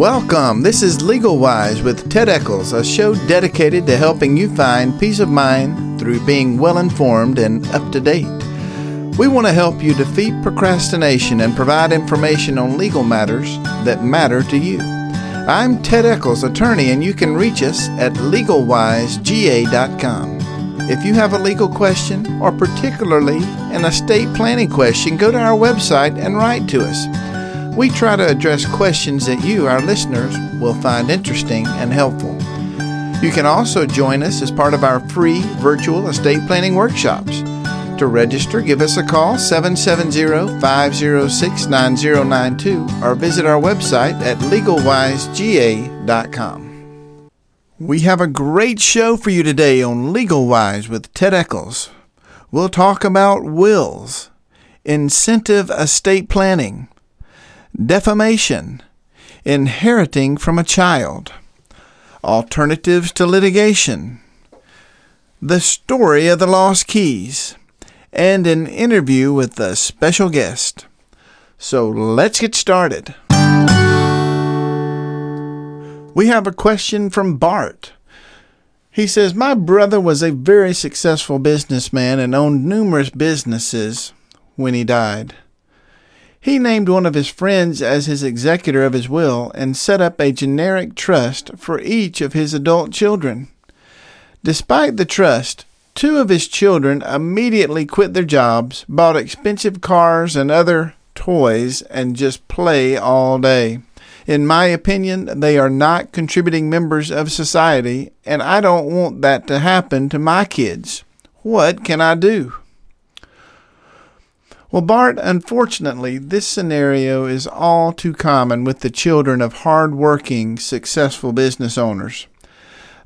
Welcome. This is Legal Wise with Ted Eccles, a show dedicated to helping you find peace of mind through being well informed and up to date. We want to help you defeat procrastination and provide information on legal matters that matter to you. I'm Ted Eccles, attorney, and you can reach us at legalwisega.com. If you have a legal question, or particularly an estate planning question, go to our website and write to us. We try to address questions that you, our listeners, will find interesting and helpful. You can also join us as part of our free virtual estate planning workshops. To register, give us a call 770-506-9092 or visit our website at legalwisega.com. We have a great show for you today on Legal Wise with Ted Eccles. We'll talk about wills, incentive estate planning, defamation, inheriting from a child, alternatives to litigation, the story of the lost keys, and an interview with a special guest. So let's get started. We have a question from Bart. He says, My brother was a very successful businessman and owned numerous businesses when he died. He named one of his friends as his executor of his will and set up a generic trust for each of his adult children. Despite the trust, two of his children immediately quit their jobs, bought expensive cars and other toys, and just play all day. In my opinion, they are not contributing members of society, and I don't want that to happen to my kids. What can I do? Well, Bart, unfortunately, this scenario is all too common with the children of hard-working, successful business owners.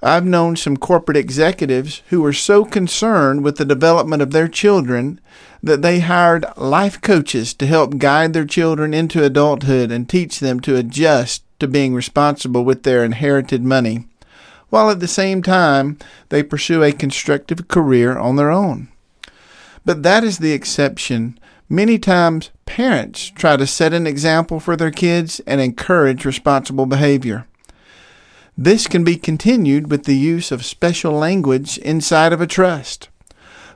I've known some corporate executives who were so concerned with the development of their children that they hired life coaches to help guide their children into adulthood and teach them to adjust to being responsible with their inherited money, while at the same time they pursue a constructive career on their own. But that is the exception Many times, parents try to set an example for their kids and encourage responsible behavior. This can be continued with the use of special language inside of a trust.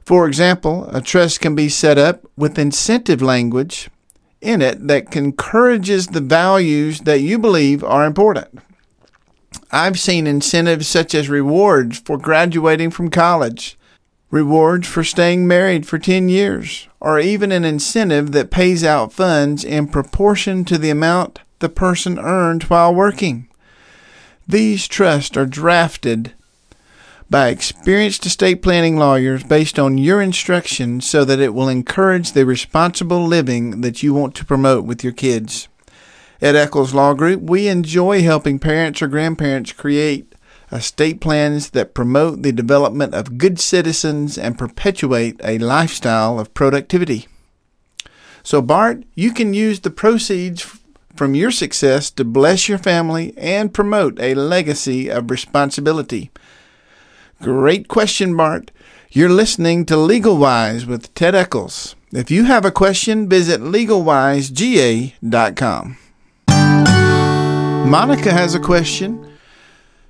For example, a trust can be set up with incentive language in it that encourages the values that you believe are important. I've seen incentives such as rewards for graduating from college, rewards for staying married for 10 years, or even an incentive that pays out funds in proportion to the amount the person earned while working. These trusts are drafted by experienced estate planning lawyers based on your instructions so that it will encourage the responsible living that you want to promote with your kids. At Eccles Law Group, we enjoy helping parents or grandparents create estate plans that promote the development of good citizens and perpetuate a lifestyle of productivity. So, Bart, you can use the proceeds from your success to bless your family and promote a legacy of responsibility. Great question, Bart. You're listening to Legal Wise with Ted Eccles. If you have a question, visit legalwisega.com. Monica has a question.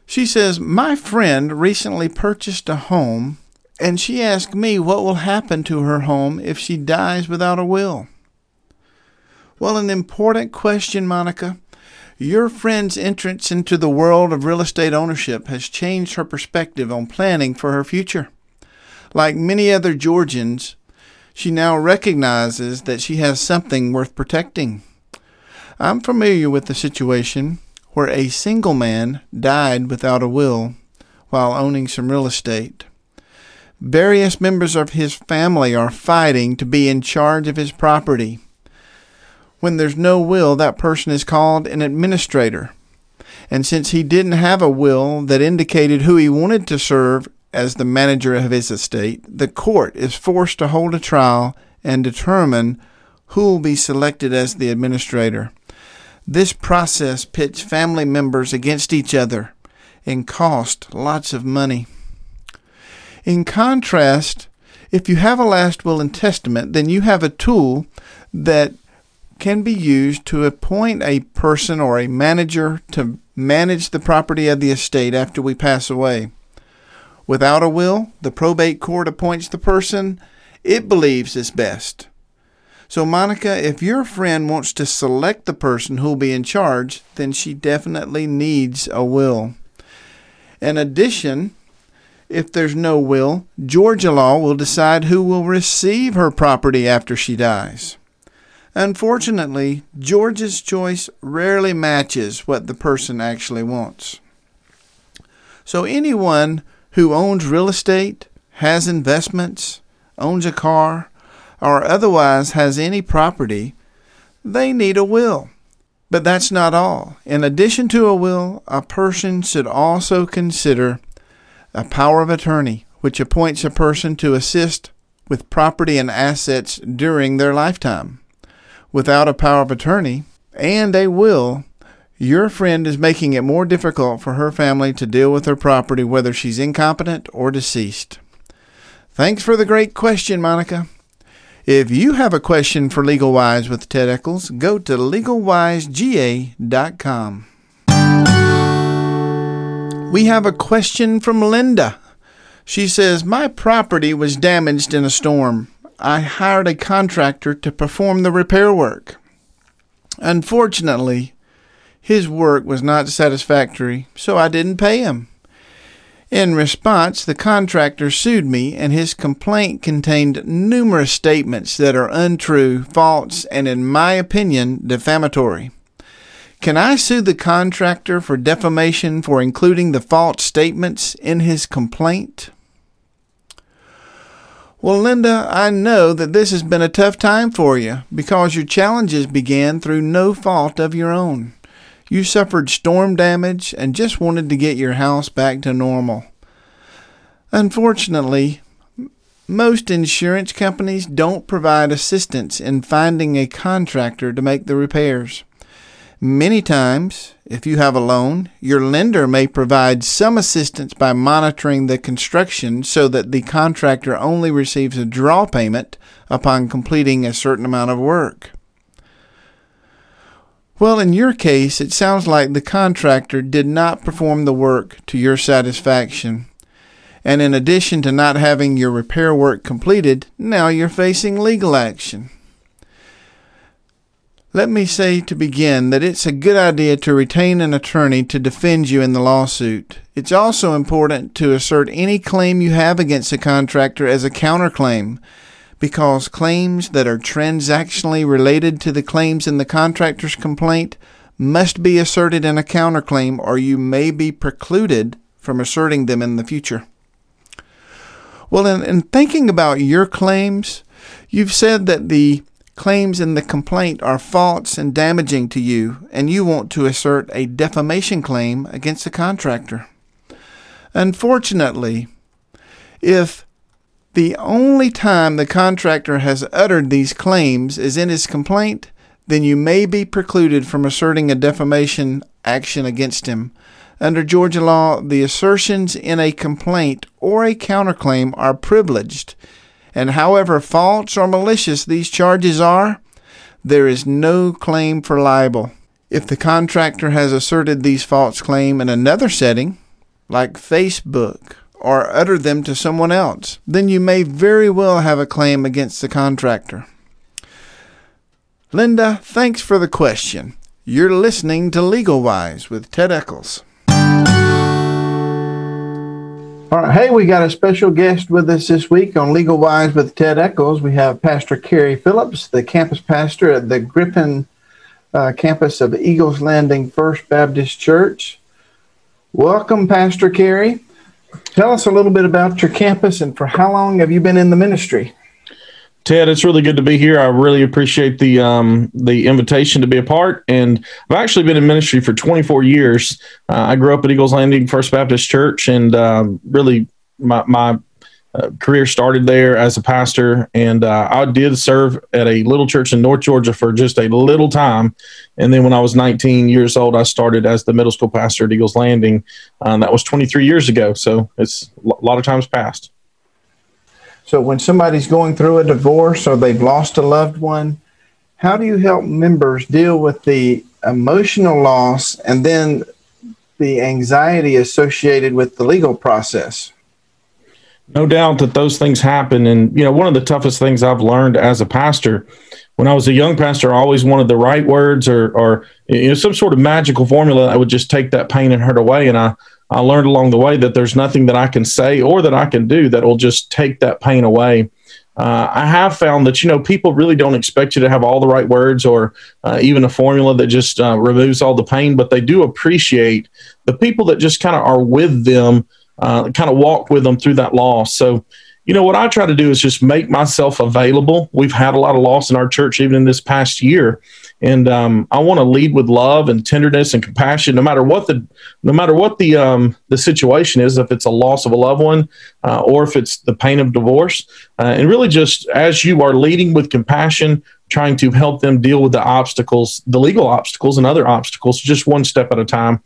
She says, My friend recently purchased a home and she asked me what will happen to her home if she dies without a will. Well, an important question, Monica. Your friend's entrance into the world of real estate ownership has changed her perspective on planning for her future. Like many other Georgians, she now recognizes that she has something worth protecting. I'm familiar with the situation where a single man died without a will while owning some real estate. Various members of his family are fighting to be in charge of his property. When there's no will, that person is called an administrator. And since he didn't have a will that indicated who he wanted to serve as the manager of his estate, the court is forced to hold a trial and determine who will be selected as the administrator. This process pits family members against each other and costs lots of money. In contrast, if you have a last will and testament, then you have a tool that can be used to appoint a person or a manager to manage the property of the estate after we pass away. Without a will, the probate court appoints the person it believes is best. So, Monica, if your friend wants to select the person who'll be in charge, then she definitely needs a will. In addition, if there's no will, Georgia law will decide who will receive her property after she dies. Unfortunately, Georgia's choice rarely matches what the person actually wants. So, anyone who owns real estate, has investments, owns a car, or otherwise has any property, they need a will. But that's not all. In addition to a will, a person should also consider a power of attorney, which appoints a person to assist with property and assets during their lifetime. Without a power of attorney and a will, your friend is making it more difficult for her family to deal with her property, whether she's incompetent or deceased. Thanks for the great question, Monica. If you have a question for Legal Wise with Ted Eccles, go to legalwisega.com. We have a question from Linda. She says, My property was damaged in a storm. I hired a contractor to perform the repair work. Unfortunately, his work was not satisfactory, so I didn't pay him. In response, the contractor sued me, and his complaint contained numerous statements that are untrue, false, and, in my opinion, defamatory. Can I sue the contractor for defamation for including the false statements in his complaint? Well, Linda, I know that this has been a tough time for you because your challenges began through no fault of your own. You suffered storm damage and just wanted to get your house back to normal. Unfortunately, most insurance companies don't provide assistance in finding a contractor to make the repairs. Many times, if you have a loan, your lender may provide some assistance by monitoring the construction so that the contractor only receives a draw payment upon completing a certain amount of work. Well, in your case, it sounds like the contractor did not perform the work to your satisfaction. And in addition to not having your repair work completed, now you're facing legal action. Let me say to begin that it's a good idea to retain an attorney to defend you in the lawsuit. It's also important to assert any claim you have against a contractor as a counterclaim because claims that are transactionally related to the claims in the contractor's complaint must be asserted in a counterclaim or you may be precluded from asserting them in the future. Well, in, in thinking about your claims, you've said that the claims in the complaint are false and damaging to you, and you want to assert a defamation claim against the contractor. Unfortunately, if the only time the contractor has uttered these claims is in his complaint, then you may be precluded from asserting a defamation action against him. Under Georgia law, the assertions in a complaint or a counterclaim are privileged, and however false or malicious these charges are, there is no claim for libel. If the contractor has asserted these false claims in another setting, like Facebook or utter them to someone else, then you may very well have a claim against the contractor. Linda, thanks for the question. You're listening to Legal Wise with Ted Eccles. All right, hey, we got a special guest with us this week on Legal Wise with Ted Eccles. We have Pastor Kerry Phillips, the campus pastor at the Griffin uh, campus of Eagles Landing First Baptist Church. Welcome, Pastor Kerry. Tell us a little bit about your campus and for how long have you been in the ministry? Ted, it's really good to be here. I really appreciate the um, the invitation to be a part. And I've actually been in ministry for 24 years. Uh, I grew up at Eagles Landing First Baptist Church, and uh, really my, my uh, career started there as a pastor. And uh, I did serve at a little church in North Georgia for just a little time. And then when I was 19 years old, I started as the middle school pastor at Eagles Landing. Um, that was 23 years ago. So it's a lot of times past. So when somebody's going through a divorce or they've lost a loved one, how do you help members deal with the emotional loss and then the anxiety associated with the legal process? No doubt that those things happen. And, you know, one of the toughest things I've learned as a pastor when I was a young pastor, I always wanted the right words or, or you know, some sort of magical formula that would just take that pain and hurt away. And I, I learned along the way that there's nothing that I can say or that I can do that will just take that pain away. Uh, I have found that you know people really don't expect you to have all the right words or uh, even a formula that just uh, removes all the pain, but they do appreciate the people that just kind of are with them, uh, kind of walk with them through that loss. So you know, what I try to do is just make myself available. We've had a lot of loss in our church, even in this past year. And um, I want to lead with love and tenderness and compassion, no matter what the, no matter what the um, the situation is, if it's a loss of a loved one uh, or if it's the pain of divorce, uh, and really just as you are leading with compassion, trying to help them deal with the obstacles, the legal obstacles and other obstacles, just one step at a time.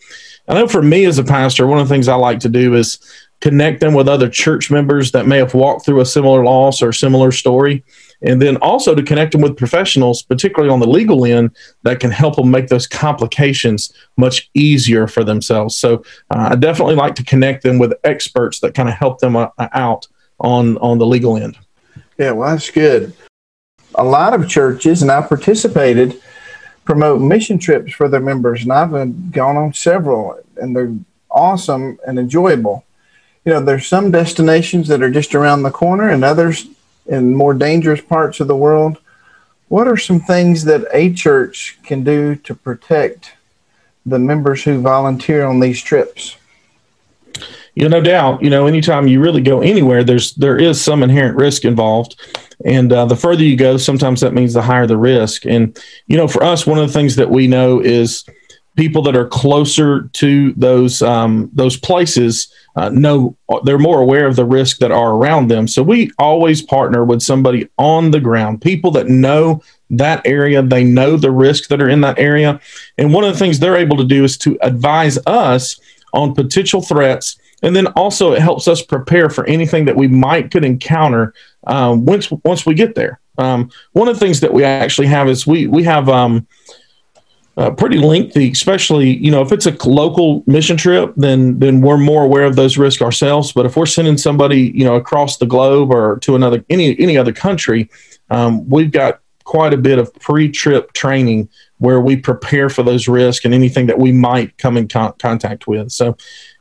I know for me as a pastor, one of the things I like to do is connect them with other church members that may have walked through a similar loss or similar story. And then also to connect them with professionals, particularly on the legal end, that can help them make those complications much easier for themselves. So uh, I definitely like to connect them with experts that kind of help them uh, out on on the legal end. Yeah, well, that's good. A lot of churches, and I've participated, promote mission trips for their members, and I've gone on several, and they're awesome and enjoyable you know, there's some destinations that are just around the corner and others in more dangerous parts of the world. What are some things that a church can do to protect the members who volunteer on these trips? You know, no doubt. You know, anytime you really go anywhere, there's there is some inherent risk involved, and uh, the further you go, sometimes that means the higher the risk. And you know, for us, one of the things that we know is people that are closer to those um, those places uh, know they're more aware of the risk that are around them. So we always partner with somebody on the ground, people that know that area, they know the risks that are in that area, and one of the things they're able to do is to advise us on potential threats. And then also, it helps us prepare for anything that we might could encounter um, once once we get there. Um, one of the things that we actually have is we we have um, uh, pretty lengthy, especially you know if it's a local mission trip, then then we're more aware of those risks ourselves. But if we're sending somebody you know across the globe or to another any any other country, um, we've got quite a bit of pre-trip training where we prepare for those risks and anything that we might come in con- contact with. So,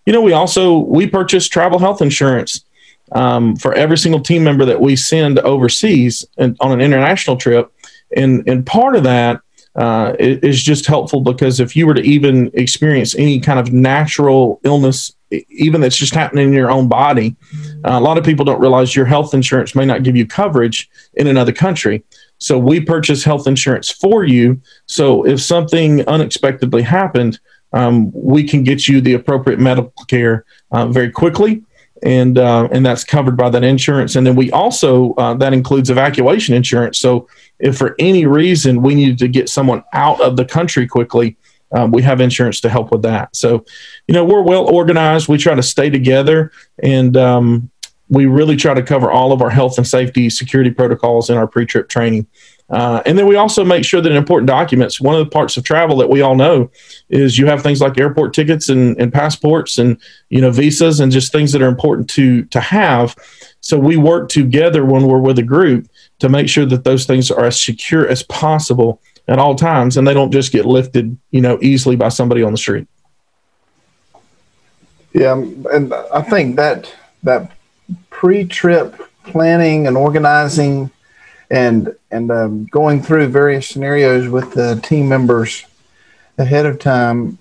you know, we also we purchase travel health insurance um, for every single team member that we send overseas and on an international trip, and and part of that uh, is just helpful because if you were to even experience any kind of natural illness, even that's just happening in your own body, uh, a lot of people don't realize your health insurance may not give you coverage in another country. So we purchase health insurance for you. So if something unexpectedly happened, um, we can get you the appropriate medical care uh, very quickly and uh, and that's covered by that insurance. And then we also uh, that includes evacuation insurance. So if for any reason we needed to get someone out of the country quickly, um, we have insurance to help with that. So, you know, we're well organized. We try to stay together, and um, we really try to cover all of our health and safety security protocols in our pre-trip training. Uh, and then we also make sure that important documents, one of the parts of travel that we all know is you have things like airport tickets and, and passports and, you know, visas and just things that are important to, to have. So we work together when we're with a group to make sure that those things are as secure as possible at all times and they don't just get lifted, you know, easily by somebody on the street. Yeah. And I think that, that pre-trip planning and organizing and and um, going through various scenarios with the team members ahead of time.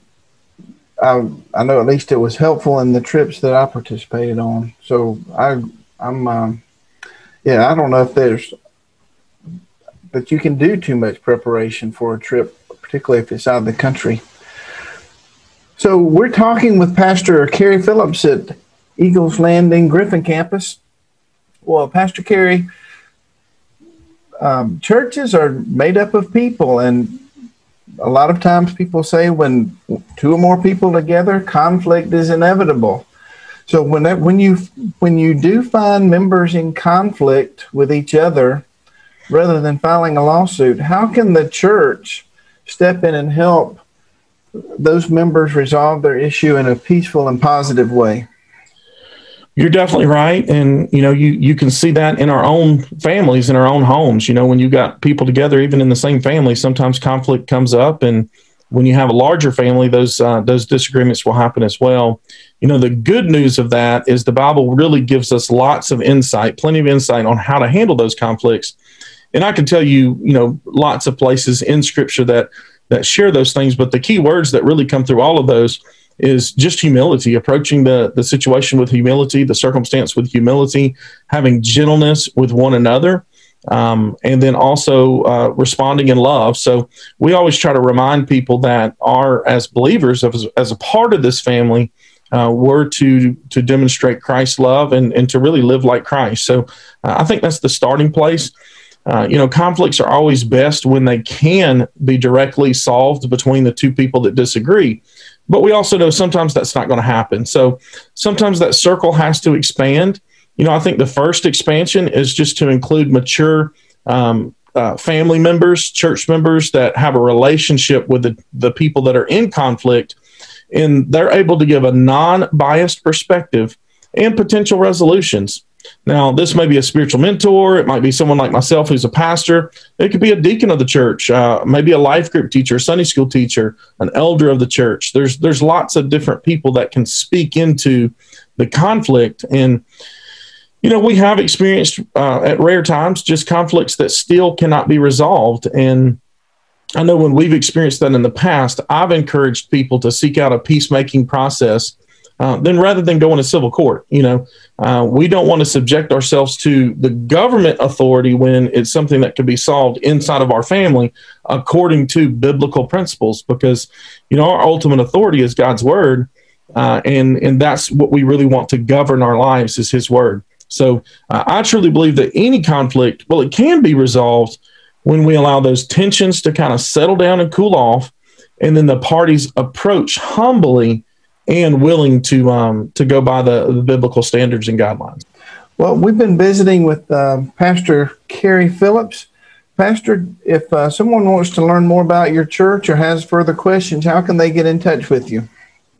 I I know at least it was helpful in the trips that I participated on. So I I'm um, yeah I don't know if there's but you can do too much preparation for a trip, particularly if it's out of the country. So we're talking with Pastor Kerry Phillips at Eagles Landing Griffin campus. Well, Pastor Kerry, um, churches are made up of people, and a lot of times people say when two or more people together, conflict is inevitable. So when that, when you when you do find members in conflict with each other, rather than filing a lawsuit. How can the church step in and help those members resolve their issue in a peaceful and positive way? You're definitely right, and you know you you can see that in our own families, in our own homes. You know, when you got people together, even in the same family, sometimes conflict comes up, and when you have a larger family, those uh, those disagreements will happen as well. You know, the good news of that is the Bible really gives us lots of insight, plenty of insight on how to handle those conflicts. And I can tell you, you know, lots of places in Scripture that that share those things. But the key words that really come through all of those is just humility, approaching the, the situation with humility, the circumstance with humility, having gentleness with one another, um, and then also uh, responding in love. So we always try to remind people that are, as believers, as, as a part of this family, uh, we're to to demonstrate Christ's love and, and to really live like Christ. So uh, I think that's the starting place. Uh, you know, conflicts are always best when they can be directly solved between the two people that disagree. But we also know sometimes that's not going to happen. So sometimes that circle has to expand. You know, I think the first expansion is just to include mature um, uh, family members, church members that have a relationship with the, the people that are in conflict, and they're able to give a non biased perspective and potential resolutions. Now, this may be a spiritual mentor. It might be someone like myself who's a pastor. It could be a deacon of the church, uh, maybe a life group teacher, a Sunday school teacher, an elder of the church. There's there's lots of different people that can speak into the conflict, and you know we have experienced uh, at rare times just conflicts that still cannot be resolved. And I know when we've experienced that in the past, I've encouraged people to seek out a peacemaking process uh, then rather than going to civil court. You know, uh, we don't want to subject ourselves to the government authority when it's something that can be solved inside of our family according to biblical principles, because you know our ultimate authority is God's word, uh, and and that's what we really want to govern our lives is His word. So uh, I truly believe that any conflict, well, it can be resolved when we allow those tensions to kind of settle down and cool off, and then the parties approach humbly and willing to um, to go by the, the, biblical standards and guidelines. Well, we've been visiting with uh, Pastor Kerry Phillips. Pastor, if uh, someone wants to learn more about your church or has further questions, how can they get in touch with you?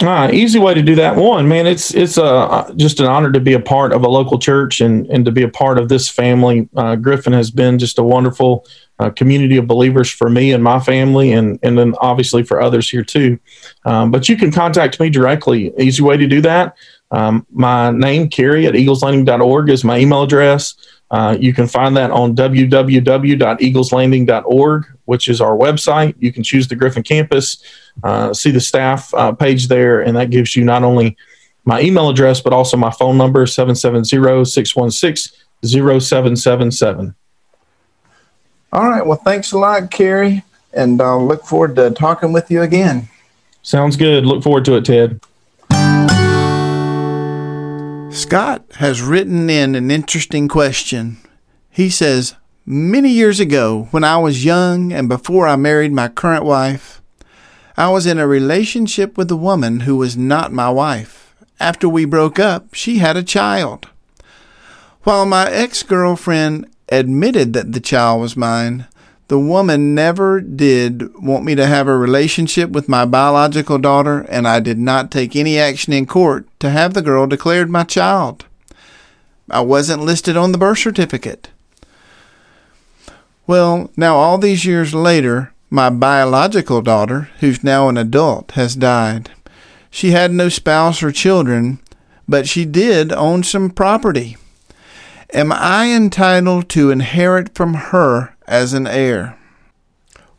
Ah, easy way to do that. One, man, it's it's uh, just an honor to be a part of a local church and and to be a part of this family. Uh, Griffin has been just a wonderful uh, community of believers for me and my family, and and then obviously for others here too. Um, but you can contact me directly. Easy way to do that. Um, my name, Kerry at eagleslanding.org, is my email address. Uh, you can find that on www.eagleslanding.org, which is our website. You can choose the Griffin campus, uh, see the staff uh, page there, and that gives you not only my email address, but also my phone number, 770 616 0777. All right. Well, thanks a lot, Kerry, and I'll look forward to talking with you again. Sounds good. Look forward to it, Ted. Scott has written in an interesting question. He says, Many years ago, when I was young and before I married my current wife, I was in a relationship with a woman who was not my wife. After we broke up, she had a child. While my ex girlfriend admitted that the child was mine, the woman never did want me to have a relationship with my biological daughter, and I did not take any action in court to have the girl declared my child. I wasn't listed on the birth certificate. Well, now all these years later, my biological daughter, who's now an adult, has died. She had no spouse or children, but she did own some property. Am I entitled to inherit from her as an heir.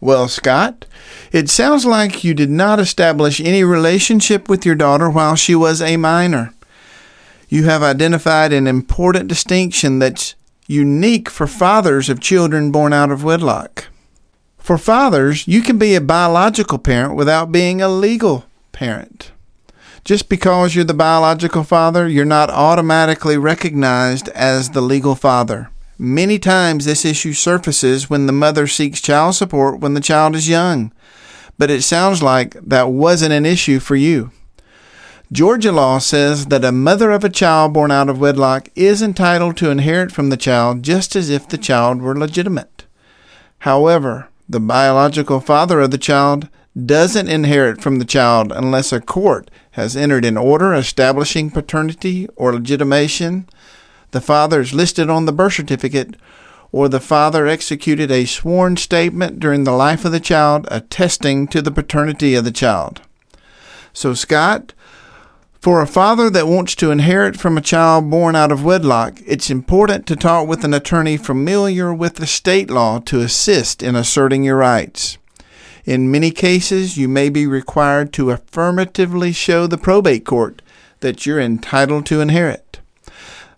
Well, Scott, it sounds like you did not establish any relationship with your daughter while she was a minor. You have identified an important distinction that's unique for fathers of children born out of wedlock. For fathers, you can be a biological parent without being a legal parent. Just because you're the biological father, you're not automatically recognized as the legal father. Many times this issue surfaces when the mother seeks child support when the child is young, but it sounds like that wasn't an issue for you. Georgia law says that a mother of a child born out of wedlock is entitled to inherit from the child just as if the child were legitimate. However, the biological father of the child doesn't inherit from the child unless a court has entered an order establishing paternity or legitimation, the father is listed on the birth certificate, or the father executed a sworn statement during the life of the child attesting to the paternity of the child. So, Scott, for a father that wants to inherit from a child born out of wedlock, it's important to talk with an attorney familiar with the state law to assist in asserting your rights. In many cases, you may be required to affirmatively show the probate court that you're entitled to inherit.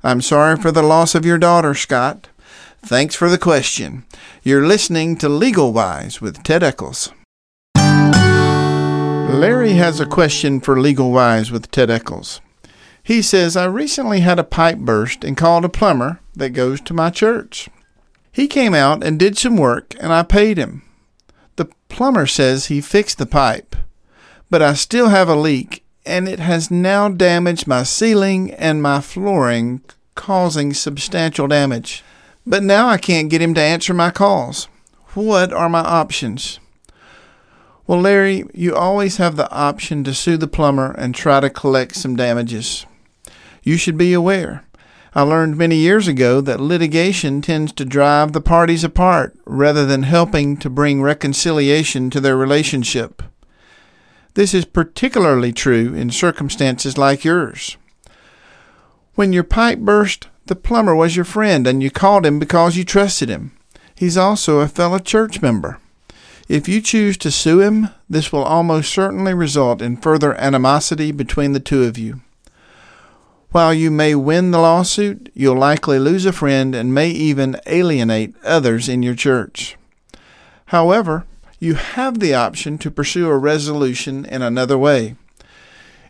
I'm sorry for the loss of your daughter, Scott. Thanks for the question. You're listening to Legal Wise with Ted Eccles. Larry has a question for Legal Wise with Ted Eccles. He says, I recently had a pipe burst and called a plumber that goes to my church. He came out and did some work, and I paid him. Plumber says he fixed the pipe, but I still have a leak, and it has now damaged my ceiling and my flooring, causing substantial damage. But now I can't get him to answer my calls. What are my options? Well, Larry, you always have the option to sue the plumber and try to collect some damages. You should be aware. I learned many years ago that litigation tends to drive the parties apart rather than helping to bring reconciliation to their relationship. This is particularly true in circumstances like yours. When your pipe burst, the plumber was your friend and you called him because you trusted him. He's also a fellow church member. If you choose to sue him, this will almost certainly result in further animosity between the two of you. While you may win the lawsuit, you'll likely lose a friend and may even alienate others in your church. However, you have the option to pursue a resolution in another way.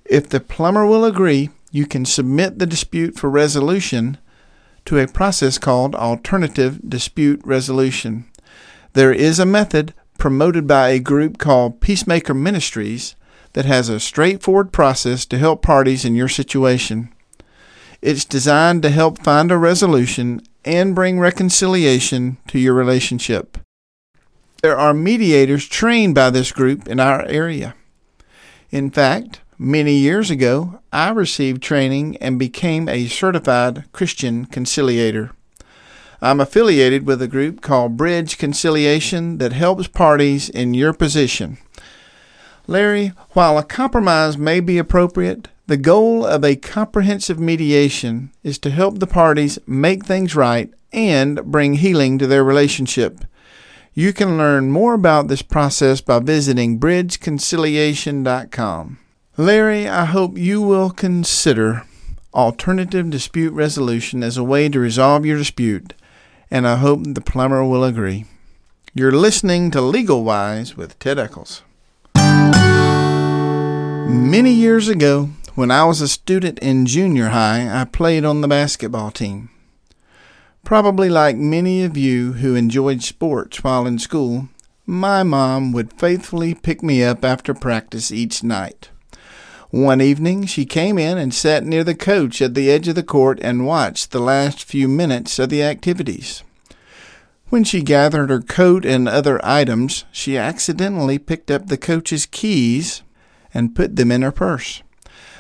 If the plumber will agree, you can submit the dispute for resolution to a process called alternative dispute resolution. There is a method promoted by a group called Peacemaker Ministries that has a straightforward process to help parties in your situation. It's designed to help find a resolution and bring reconciliation to your relationship. There are mediators trained by this group in our area. In fact, many years ago, I received training and became a certified Christian conciliator. I'm affiliated with a group called Bridge Conciliation that helps parties in your position. Larry, while a compromise may be appropriate, the goal of a comprehensive mediation is to help the parties make things right and bring healing to their relationship. You can learn more about this process by visiting bridgeconciliation.com. Larry, I hope you will consider alternative dispute resolution as a way to resolve your dispute, and I hope the plumber will agree. You're listening to Legal Wise with Ted Eccles. Many years ago, when I was a student in junior high, I played on the basketball team. Probably like many of you who enjoyed sports while in school, my mom would faithfully pick me up after practice each night. One evening, she came in and sat near the coach at the edge of the court and watched the last few minutes of the activities. When she gathered her coat and other items, she accidentally picked up the coach's keys and put them in her purse.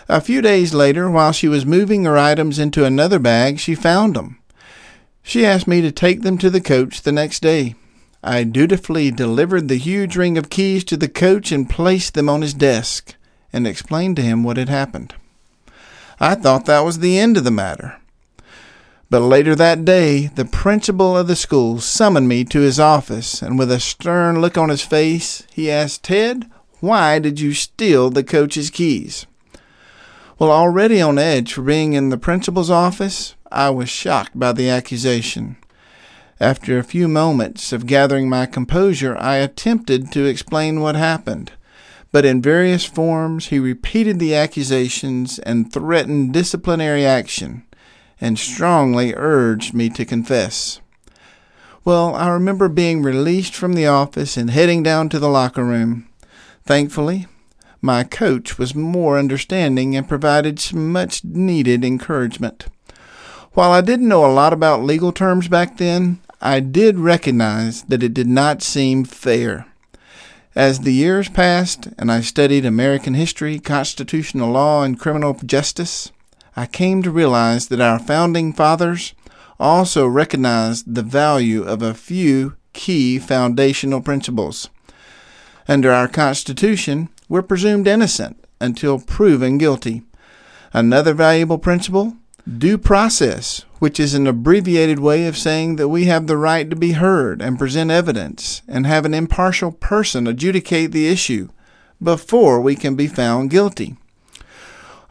A few days later, while she was moving her items into another bag, she found them. She asked me to take them to the coach the next day. I dutifully delivered the huge ring of keys to the coach and placed them on his desk and explained to him what had happened. I thought that was the end of the matter. But later that day, the principal of the school summoned me to his office, and with a stern look on his face, he asked, Ted, why did you steal the coach's keys? Well, already on edge for being in the principal's office, I was shocked by the accusation. After a few moments of gathering my composure, I attempted to explain what happened. But in various forms, he repeated the accusations and threatened disciplinary action, and strongly urged me to confess. Well, I remember being released from the office and heading down to the locker room. Thankfully, my coach was more understanding and provided some much needed encouragement. While I didn't know a lot about legal terms back then, I did recognize that it did not seem fair. As the years passed and I studied American history, constitutional law, and criminal justice, I came to realize that our founding fathers also recognized the value of a few key foundational principles. Under our Constitution, we're presumed innocent until proven guilty. Another valuable principle due process, which is an abbreviated way of saying that we have the right to be heard and present evidence and have an impartial person adjudicate the issue before we can be found guilty.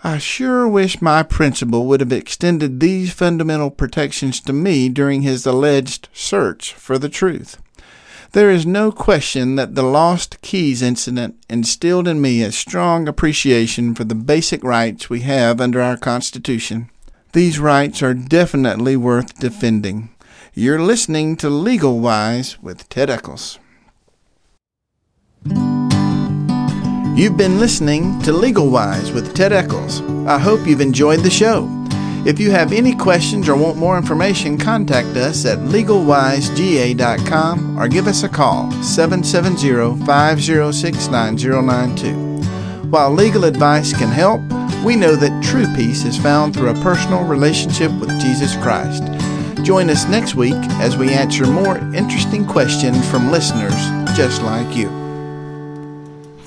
I sure wish my principal would have extended these fundamental protections to me during his alleged search for the truth. There is no question that the Lost Keys incident instilled in me a strong appreciation for the basic rights we have under our Constitution. These rights are definitely worth defending. You're listening to Legal Wise with Ted Eccles. You've been listening to Legal Wise with Ted Eccles. I hope you've enjoyed the show. If you have any questions or want more information, contact us at legalwisega.com or give us a call 770-506-9092. While legal advice can help, we know that true peace is found through a personal relationship with Jesus Christ. Join us next week as we answer more interesting questions from listeners just like you.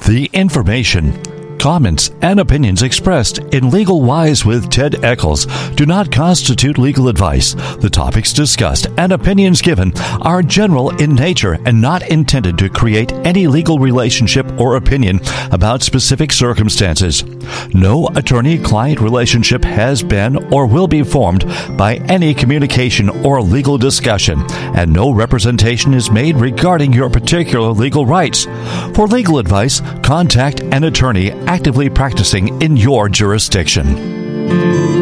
The information, comments, and opinions expressed in Legal Wise with Ted Eccles do not constitute legal advice. The topics discussed and opinions given are general in nature and not intended to create any legal relationship or opinion about specific circumstances. No attorney client relationship has been or will be formed by any communication or legal discussion, and no representation is made regarding your particular legal rights. For legal advice, contact an attorney actively practicing in your jurisdiction.